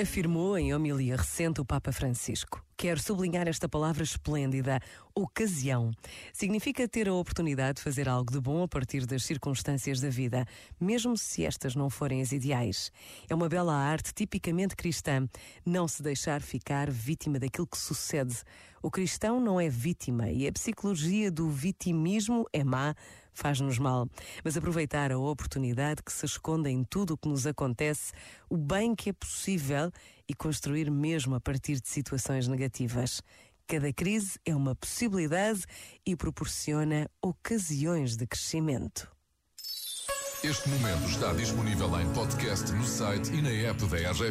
Afirmou em homilia recente o Papa Francisco. Quero sublinhar esta palavra esplêndida, ocasião. Significa ter a oportunidade de fazer algo de bom a partir das circunstâncias da vida, mesmo se estas não forem as ideais. É uma bela arte tipicamente cristã, não se deixar ficar vítima daquilo que sucede. O cristão não é vítima e a psicologia do vitimismo é má, faz-nos mal. Mas aproveitar a oportunidade que se esconde em tudo o que nos acontece, o bem que é possível e construir mesmo a partir de situações negativas. Cada crise é uma possibilidade e proporciona ocasiões de crescimento. Este momento está disponível em podcast no site e na app da RGF.